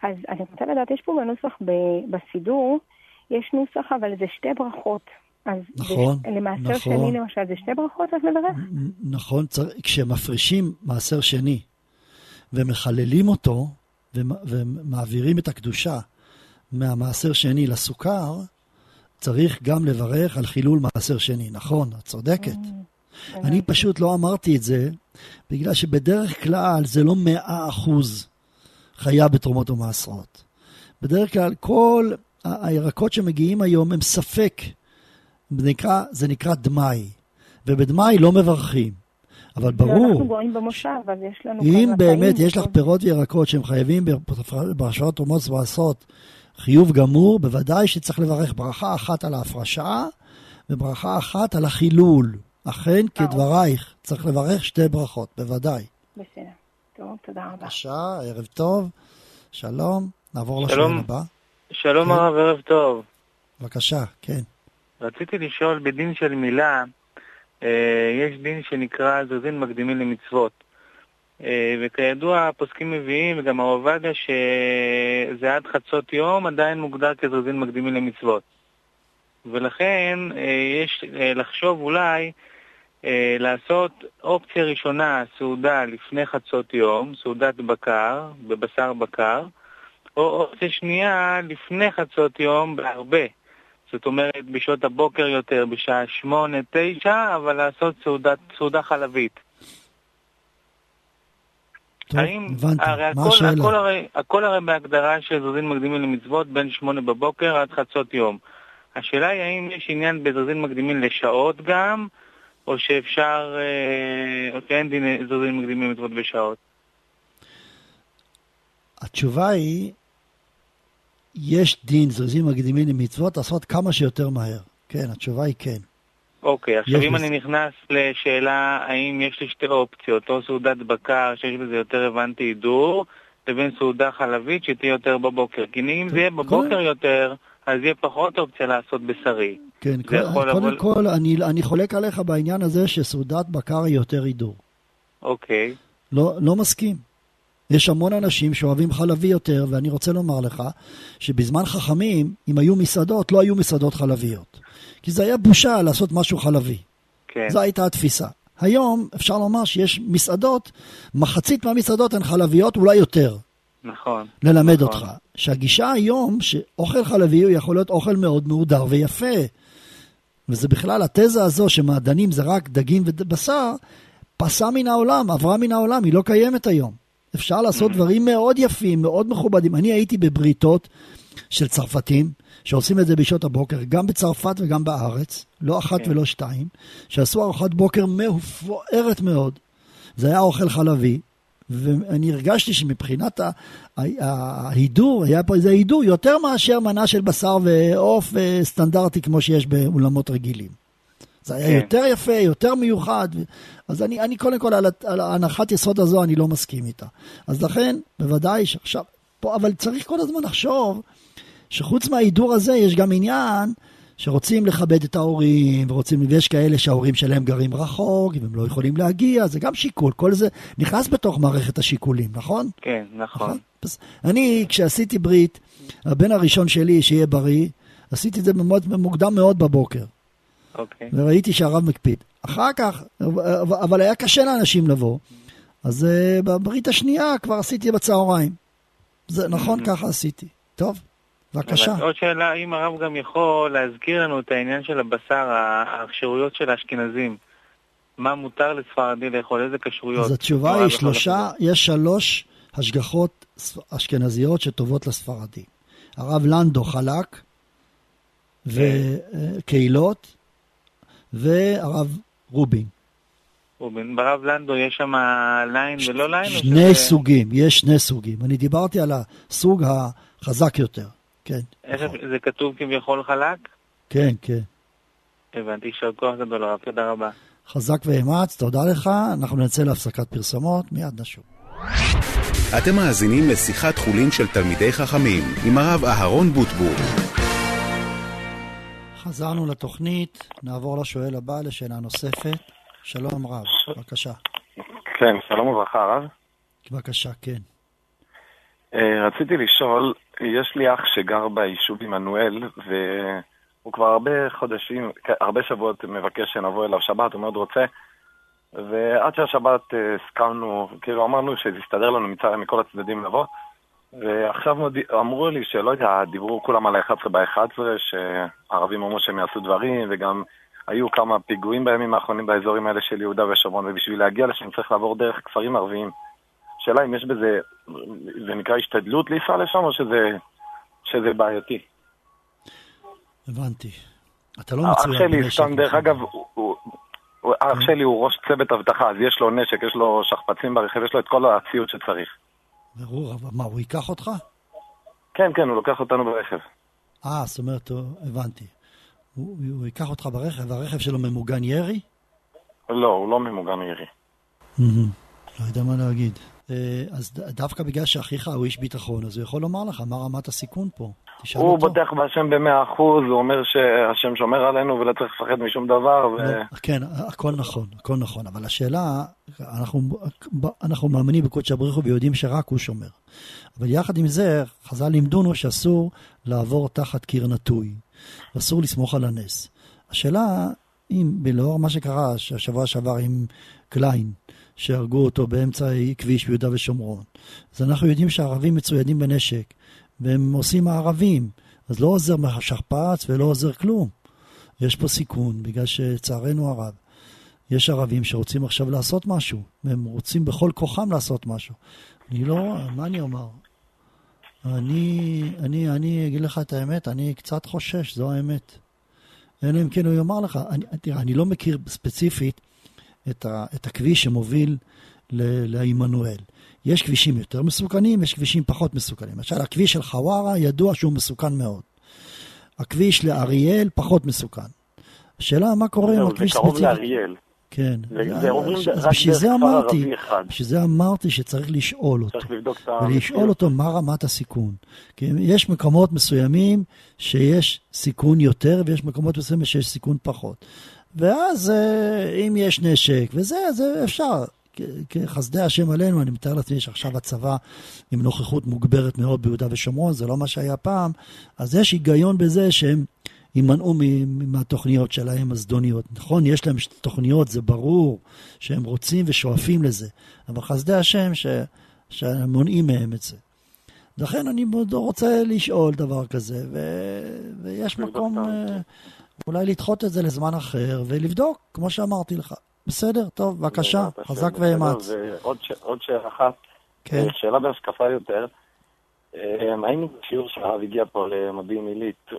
H: אז אני רוצה לדעת, יש פה בנוסח ב- בסידור, יש נוסח אבל זה שתי ברכות. אז
B: נכון,
H: זה, למעשר
B: נכון.
H: שני למשל זה שתי ברכות את מברך?
B: נ- נכון, צר- כשמפרישים מעשר שני ומחללים אותו ומ- ומעבירים את הקדושה מהמעשר שני לסוכר, צריך גם לברך על חילול מעשר שני. נכון, את צודקת. אני פשוט לא אמרתי את זה, בגלל שבדרך כלל זה לא מאה אחוז חיה בתרומות ומעשרות. בדרך כלל כל ה- הירקות שמגיעים היום הם ספק, זה נקרא, זה נקרא דמאי, ובדמאי לא מברכים. אבל
H: לא, אנחנו
B: ברור,
H: גויים במושב, אז יש לנו
B: אם באמת
H: חיים.
B: יש לך פירות וירקות שהם חייבים בהשוואת תרומות ומעשרות חיוב גמור, בוודאי שצריך לברך ברכה אחת על ההפרשה וברכה אחת על החילול. אכן, כדברייך, צריך לברך שתי ברכות, בוודאי.
H: בסדר. טוב, תודה רבה.
B: בבקשה, ערב טוב, שלום, נעבור
I: שלום.
B: לשואל הבא.
I: שלום
B: כן.
I: הרב, ערב טוב.
B: בבקשה, כן.
I: רציתי לשאול בדין של מילה, אה, יש דין שנקרא זרזין מקדימים למצוות. אה, וכידוע הפוסקים מביאים, וגם הרב עובדיה, שזה עד חצות יום עדיין מוגדר כזרזין מקדימים למצוות. ולכן אה, יש אה, לחשוב אולי אה, לעשות אופציה ראשונה, סעודה לפני חצות יום, סעודת בקר, בבשר בקר, או אופציה שנייה לפני חצות יום בהרבה. זאת אומרת, בשעות הבוקר יותר, בשעה שמונה, תשע, אבל לעשות סעודת, סעודה חלבית.
B: טוב,
I: האם,
B: הבנתי.
I: הרי
B: מה
I: הכל,
B: השאלה?
I: הכל, הרי, הכל הרי בהגדרה של זרזין מקדימים למצוות בין שמונה בבוקר עד חצות יום. השאלה היא האם יש עניין בזרזין מקדימים לשעות גם, או שאפשר, אה, או שאין דין זרזין מקדימים למצוות בשעות.
B: התשובה היא, יש דין זרזים מקדימים למצוות לעשות כמה שיותר מהר. כן, התשובה היא כן.
I: אוקיי, עכשיו
B: יש
I: אם
B: בזה-
I: אני נכנס לשאלה האם יש לי שתי אופציות, או סעודת בקר שיש בזה יותר הבנתי הידור, לבין סעודה חלבית שתהיה יותר בבוקר. כי אם זה יהיה בבוקר יותר, אז יהיה פחות אופציה לעשות בשרי.
B: כן,
I: זה
B: כל, קודם
I: לבוא-
B: כל, אני, אני חולק עליך בעניין הזה שסעודת בקר היא יותר הידור.
I: אוקיי,
B: לא, לא מסכים. יש המון אנשים שאוהבים חלבי יותר, ואני רוצה לומר לך שבזמן חכמים, אם היו מסעדות, לא היו מסעדות חלביות. כי זה היה בושה לעשות משהו חלבי.
I: כן,
B: זו הייתה התפיסה. היום אפשר לומר שיש מסעדות, מחצית מהמסעדות הן חלביות, אולי יותר.
I: נכון.
B: ללמד
I: נכון.
B: אותך. שהגישה היום, שאוכל חלבי הוא יכול להיות אוכל מאוד מהודר ויפה. וזה בכלל, התזה הזו שמעדנים זה רק דגים ובשר, פסה מן העולם, עברה מן העולם, היא לא קיימת היום. אפשר לעשות דברים מאוד יפים, מאוד מכובדים. אני הייתי בבריתות של צרפתים, שעושים את זה בשעות הבוקר, גם בצרפת וגם בארץ, לא אחת
I: כן.
B: ולא שתיים, שעשו ארוחת בוקר מפוארת מאוד. זה היה אוכל חלבי, ואני הרגשתי שמבחינת ההידור, היה פה איזה הידור יותר מאשר מנה של בשר ועוף סטנדרטי כמו שיש באולמות רגילים. זה היה
I: כן.
B: יותר יפה, יותר מיוחד. אז אני, אני קודם כל, על, ה- על ההנחת יסוד הזו, אני לא מסכים איתה. אז לכן, בוודאי שעכשיו, פה, אבל צריך כל הזמן לחשוב שחוץ מההידור הזה, יש גם עניין שרוצים לכבד את ההורים, ורוצים, ויש כאלה שההורים שלהם גרים רחוק, והם לא יכולים להגיע, זה גם שיקול, כל זה נכנס בתוך מערכת השיקולים, נכון?
I: כן, נכון.
B: אז אני, כשעשיתי ברית, הבן הראשון שלי, שיהיה בריא, עשיתי את זה במועד מוקדם מאוד בבוקר,
I: אוקיי.
B: וראיתי שהרב מקפיד. אחר כך, אבל היה קשה לאנשים לבוא, אז uh, בברית השנייה כבר עשיתי בצהריים. זה נכון, ככה עשיתי. טוב, בבקשה.
I: עוד שאלה, אם הרב גם יכול להזכיר לנו את העניין של הבשר, האפשרויות של האשכנזים. מה מותר לספרדי לאכול, איזה כשרויות?
B: אז התשובה היא שלושה, יש שלוש השגחות אשכנזיות שטובות לספרדים. הרב לנדו חלק, וקהילות, והרב רובין.
I: רובין, ברב לנדו יש שם ליין ולא ליין?
B: שני סוגים, יש שני סוגים. אני דיברתי על הסוג החזק יותר. כן,
I: איך זה כתוב כביכול חלק?
B: כן, כן.
I: הבנתי, יישר כוח גדול הרב, תודה רבה.
B: חזק ואמץ, תודה לך. אנחנו נצא להפסקת פרסומות, מיד נשוב.
A: אתם מאזינים לשיחת חולין של תלמידי חכמים עם הרב אהרון בוטבול.
B: חזרנו לתוכנית, נעבור לשואל הבא לשאלה נוספת. שלום רב, בבקשה.
J: כן, שלום וברכה הרב.
B: בבקשה, כן.
J: אה, רציתי לשאול, יש לי אח שגר ביישוב עמנואל, והוא כבר הרבה חודשים, הרבה שבועות מבקש שנבוא אליו שבת, הוא מאוד רוצה, ועד שהשבת אה, הסכמנו, כאילו אמרנו שזה יסתדר לנו מצד, מכל הצדדים לבוא, ועכשיו אמרו לי שלא יודע, דיברו כולם על ה-11 ב-11, שערבים אמרו שהם יעשו דברים, וגם היו כמה פיגועים בימים האחרונים באזורים האלה של יהודה ושומרון, ובשביל להגיע לשם צריך לעבור דרך כפרים ערביים. השאלה אם יש בזה, זה נקרא השתדלות לנסוע לשם, או שזה, שזה בעייתי?
B: הבנתי. אתה לא מצוין
J: אח שלי, סתם, דרך אגב, אח כן. שלי הוא ראש צוות אבטחה, אז יש לו נשק, יש לו שכפ"צים ברכב, יש לו את כל הציוד שצריך.
B: ברור, אבל מה, הוא ייקח אותך?
J: כן, כן, הוא לוקח אותנו ברכב.
B: אה, זאת אומרת, הבנתי. הוא, הוא ייקח אותך ברכב, והרכב שלו ממוגן ירי?
J: לא, הוא לא ממוגן ירי.
B: לא יודע מה להגיד. אה, אז דווקא בגלל שאחיך הוא איש ביטחון, אז הוא יכול לומר לך מה רמת הסיכון פה.
J: הוא אותו. בוטח בהשם במאה אחוז, הוא אומר שהשם שומר עלינו ולא צריך לפחד משום דבר. ו...
B: כן, הכל נכון, הכל נכון, אבל השאלה, אנחנו, אנחנו מאמינים בקודש הבריחו ויודעים שרק הוא שומר. אבל יחד עם זה, חז"ל לימדונו שאסור לעבור תחת קיר נטוי, אסור לסמוך על הנס. השאלה, אם לאור מה שקרה השבוע שעבר עם קליין, שהרגו אותו באמצע כביש ביהודה ושומרון. אז אנחנו יודעים שהערבים מצוידים בנשק, והם עושים הערבים, אז לא עוזר שכפ"ץ ולא עוזר כלום. יש פה סיכון, בגלל שלצערנו הרב, יש ערבים שרוצים עכשיו לעשות משהו, והם רוצים בכל כוחם לעשות משהו. אני לא, מה אני אומר? אני, אני, אני אגיד לך את האמת, אני קצת חושש, זו האמת. אלא אם כן הוא יאמר לך, אני, תראה, אני לא מכיר ספציפית את, ה, את הכביש שמוביל לעמנואל. יש כבישים יותר מסוכנים, יש כבישים פחות מסוכנים. למשל, הכביש של חווארה ידוע שהוא מסוכן מאוד. הכביש לאריאל פחות מסוכן. השאלה מה קורה עם הכביש
J: ספציפי. זה קרוב לאריאל.
B: כן. בשביל זה אמרתי, בשביל זה אמרתי שצריך לשאול אותו.
J: צריך לבדוק את ה...
B: ולשאול אותו מה רמת הסיכון. כי יש מקומות מסוימים שיש סיכון יותר, ויש מקומות מסוימים שיש סיכון פחות. ואז אה, אם יש נשק וזה, אז אפשר. כחסדי השם עלינו, אני מתאר לעצמי שעכשיו הצבא עם נוכחות מוגברת מאוד ביהודה ושומרון, זה לא מה שהיה פעם, אז יש היגיון בזה שהם יימנעו מהתוכניות שלהם הזדוניות. נכון, יש להם תוכניות, זה ברור שהם רוצים ושואפים לזה, אבל חסדי השם ש... שמונעים מהם את זה. לכן אני רוצה לשאול דבר כזה, ו... ויש מקום אולי לדחות את זה לזמן אחר ולבדוק, כמו שאמרתי לך. בסדר, טוב, בבקשה, חזק ואמץ.
J: עוד שאלה אחת, כן. אה, שאלה בהשקפה יותר. אה, היינו בשיעור שהרב הגיע פה למודיעין עילית,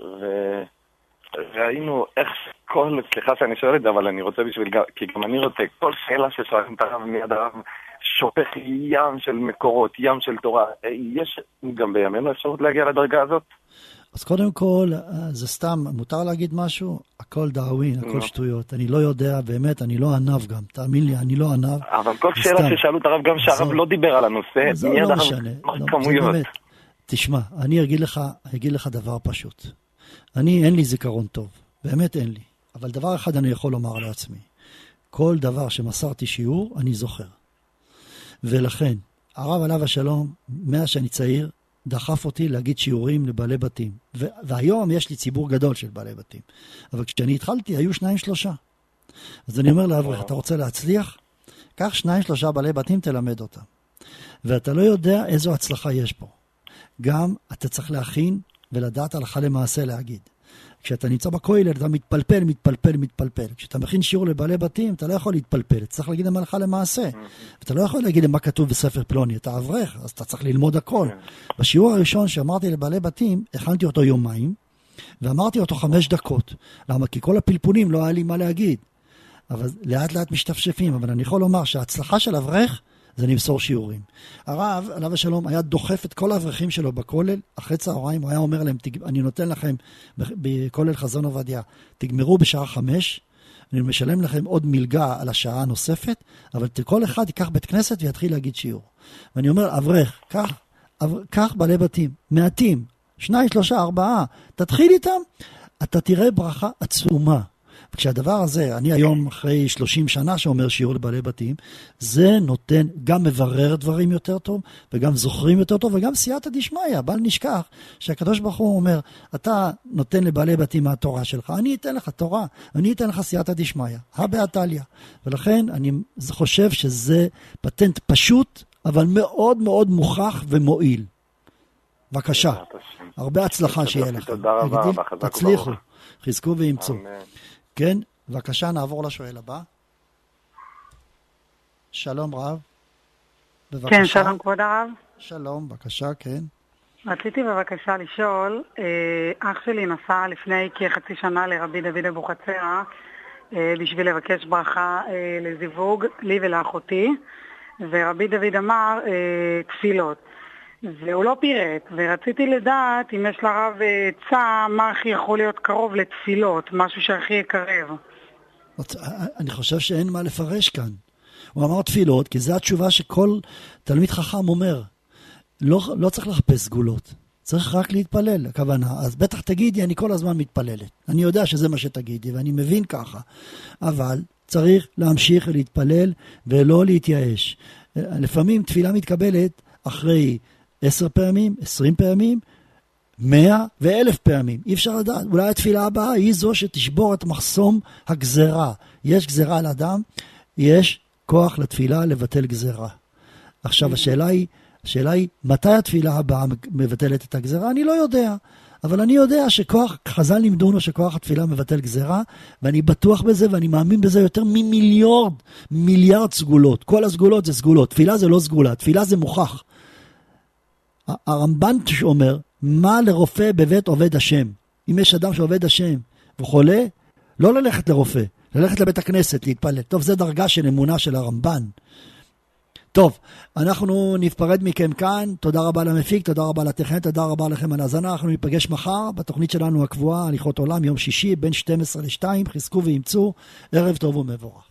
J: וראינו איך כל, סליחה שאני שואל את זה, אבל אני רוצה בשביל, כי גם אני רוצה, כל שאלה ששואלים את הרב מיד הרב שופך ים של מקורות, ים של תורה. אה, יש גם בימינו אפשרות להגיע לדרגה הזאת?
B: אז קודם כל, זה סתם, מותר להגיד משהו? הכל דאווין, הכל לא. שטויות. אני לא יודע, באמת, אני לא ענב גם. תאמין לי, אני לא ענב.
J: אבל כל שאלה ששאלו את הרב, גם שהרב לא דיבר על הנושא,
B: מיד לא משנה. לא, כמויות. תשמע, אני אגיד לך, אגיד לך דבר פשוט. אני, אין לי זיכרון טוב. באמת אין לי. אבל דבר אחד אני יכול לומר לעצמי. כל דבר שמסרתי שיעור, אני זוכר. ולכן, הרב עליו השלום, מאז שאני צעיר, דחף אותי להגיד שיעורים לבעלי בתים. ו- והיום יש לי ציבור גדול של בעלי בתים. אבל כשאני התחלתי היו שניים שלושה. אז אני אומר לאברך, אתה רוצה להצליח? קח שניים שלושה בעלי בתים, תלמד אותם. ואתה לא יודע איזו הצלחה יש פה. גם אתה צריך להכין ולדעת הלכה למעשה להגיד. כשאתה נמצא בכולל, אתה מתפלפל, מתפלפל, מתפלפל. כשאתה מכין שיעור לבעלי בתים, אתה לא יכול להתפלפל, אתה צריך להגיד להם הלכה למעשה. אתה לא יכול להגיד להם מה כתוב בספר פלוני, אתה אברך, אז אתה צריך ללמוד הכל. בשיעור הראשון שאמרתי לבעלי בתים, הכנתי אותו יומיים, ואמרתי אותו חמש דקות. למה? כי כל הפלפולים לא היה לי מה להגיד. אבל לאט לאט משתפשפים, אבל אני יכול לומר שההצלחה של אברך זה למסור שיעורים. הרב, עליו השלום, היה דוחף את כל האברכים שלו בכולל, אחרי צהריים, הוא היה אומר להם, אני נותן לכם בכולל חזון עובדיה, תגמרו בשעה חמש, אני משלם לכם עוד מלגה על השעה הנוספת, אבל כל אחד ייקח בית כנסת ויתחיל להגיד שיעור. ואני אומר, אברך, קח, קח בעלי בתים, מעטים, שניים, שלושה, ארבעה, תתחיל איתם, אתה תראה ברכה עצומה. וכשהדבר הזה, אני היום אחרי 30 שנה שאומר שיעור לבעלי בתים, זה נותן, גם מברר דברים יותר טוב, וגם זוכרים יותר טוב, וגם סייעתא דשמיא. בל נשכח שהקדוש ברוך הוא אומר, אתה נותן לבעלי בתים מהתורה שלך, אני אתן לך תורה, אני אתן לך סייעתא דשמיא, הא בהא ולכן אני חושב שזה פטנט פשוט, אבל מאוד מאוד מוכח ומועיל. בבקשה, הרבה הצלחה שיהיה לכם.
J: תודה רבה,
B: תצליחו, חזקו ואימצו. כן, בבקשה, נעבור לשואל הבא. שלום רב.
K: בבקשה. כן, שלום כבוד הרב.
B: שלום, בבקשה, כן.
K: רציתי בבקשה לשאול, אה, אח שלי נסע לפני כחצי שנה לרבי דוד אבוחצירא אה, בשביל לבקש ברכה אה, לזיווג, לי ולאחותי, ורבי דוד אמר תפילות. והוא לא פירט, ורציתי לדעת אם יש לרב עצה מה הכי יכול להיות קרוב לתפילות, משהו שהכי יקרב.
B: אני חושב שאין מה לפרש כאן. הוא אמר תפילות, כי זו התשובה שכל תלמיד חכם אומר. לא, לא צריך לחפש סגולות, צריך רק להתפלל, הכוונה. אז בטח תגידי, אני כל הזמן מתפללת. אני יודע שזה מה שתגידי, ואני מבין ככה. אבל צריך להמשיך להתפלל ולא להתייאש. לפעמים תפילה מתקבלת אחרי עשר פעמים, עשרים פעמים, מאה ואלף פעמים. אי אפשר לדעת. אולי התפילה הבאה היא זו שתשבור את מחסום הגזרה. יש גזרה על אדם, יש כוח לתפילה לבטל גזרה. עכשיו, השאלה היא, השאלה היא, מתי התפילה הבאה מבטלת את הגזרה? אני לא יודע. אבל אני יודע שכוח, חז"ל לימדונו שכוח התפילה מבטל גזרה, ואני בטוח בזה ואני מאמין בזה יותר ממיליארד, מיליארד סגולות. כל הסגולות זה סגולות, תפילה זה לא סגולה, תפילה זה מוכח. הרמב"ן אומר, מה לרופא בבית עובד השם? אם יש אדם שעובד השם וחולה, לא ללכת לרופא, ללכת לבית הכנסת להתפלל. טוב, זו דרגה של אמונה של הרמב"ן. טוב, אנחנו נפרד מכם כאן, תודה רבה למפיק, תודה רבה לטכנט, תודה רבה לכם על ההאזנה, אנחנו ניפגש מחר בתוכנית שלנו הקבועה, הליכות עולם, יום שישי, בין 12 ל-2, חזקו ואימצו, ערב טוב ומבורך.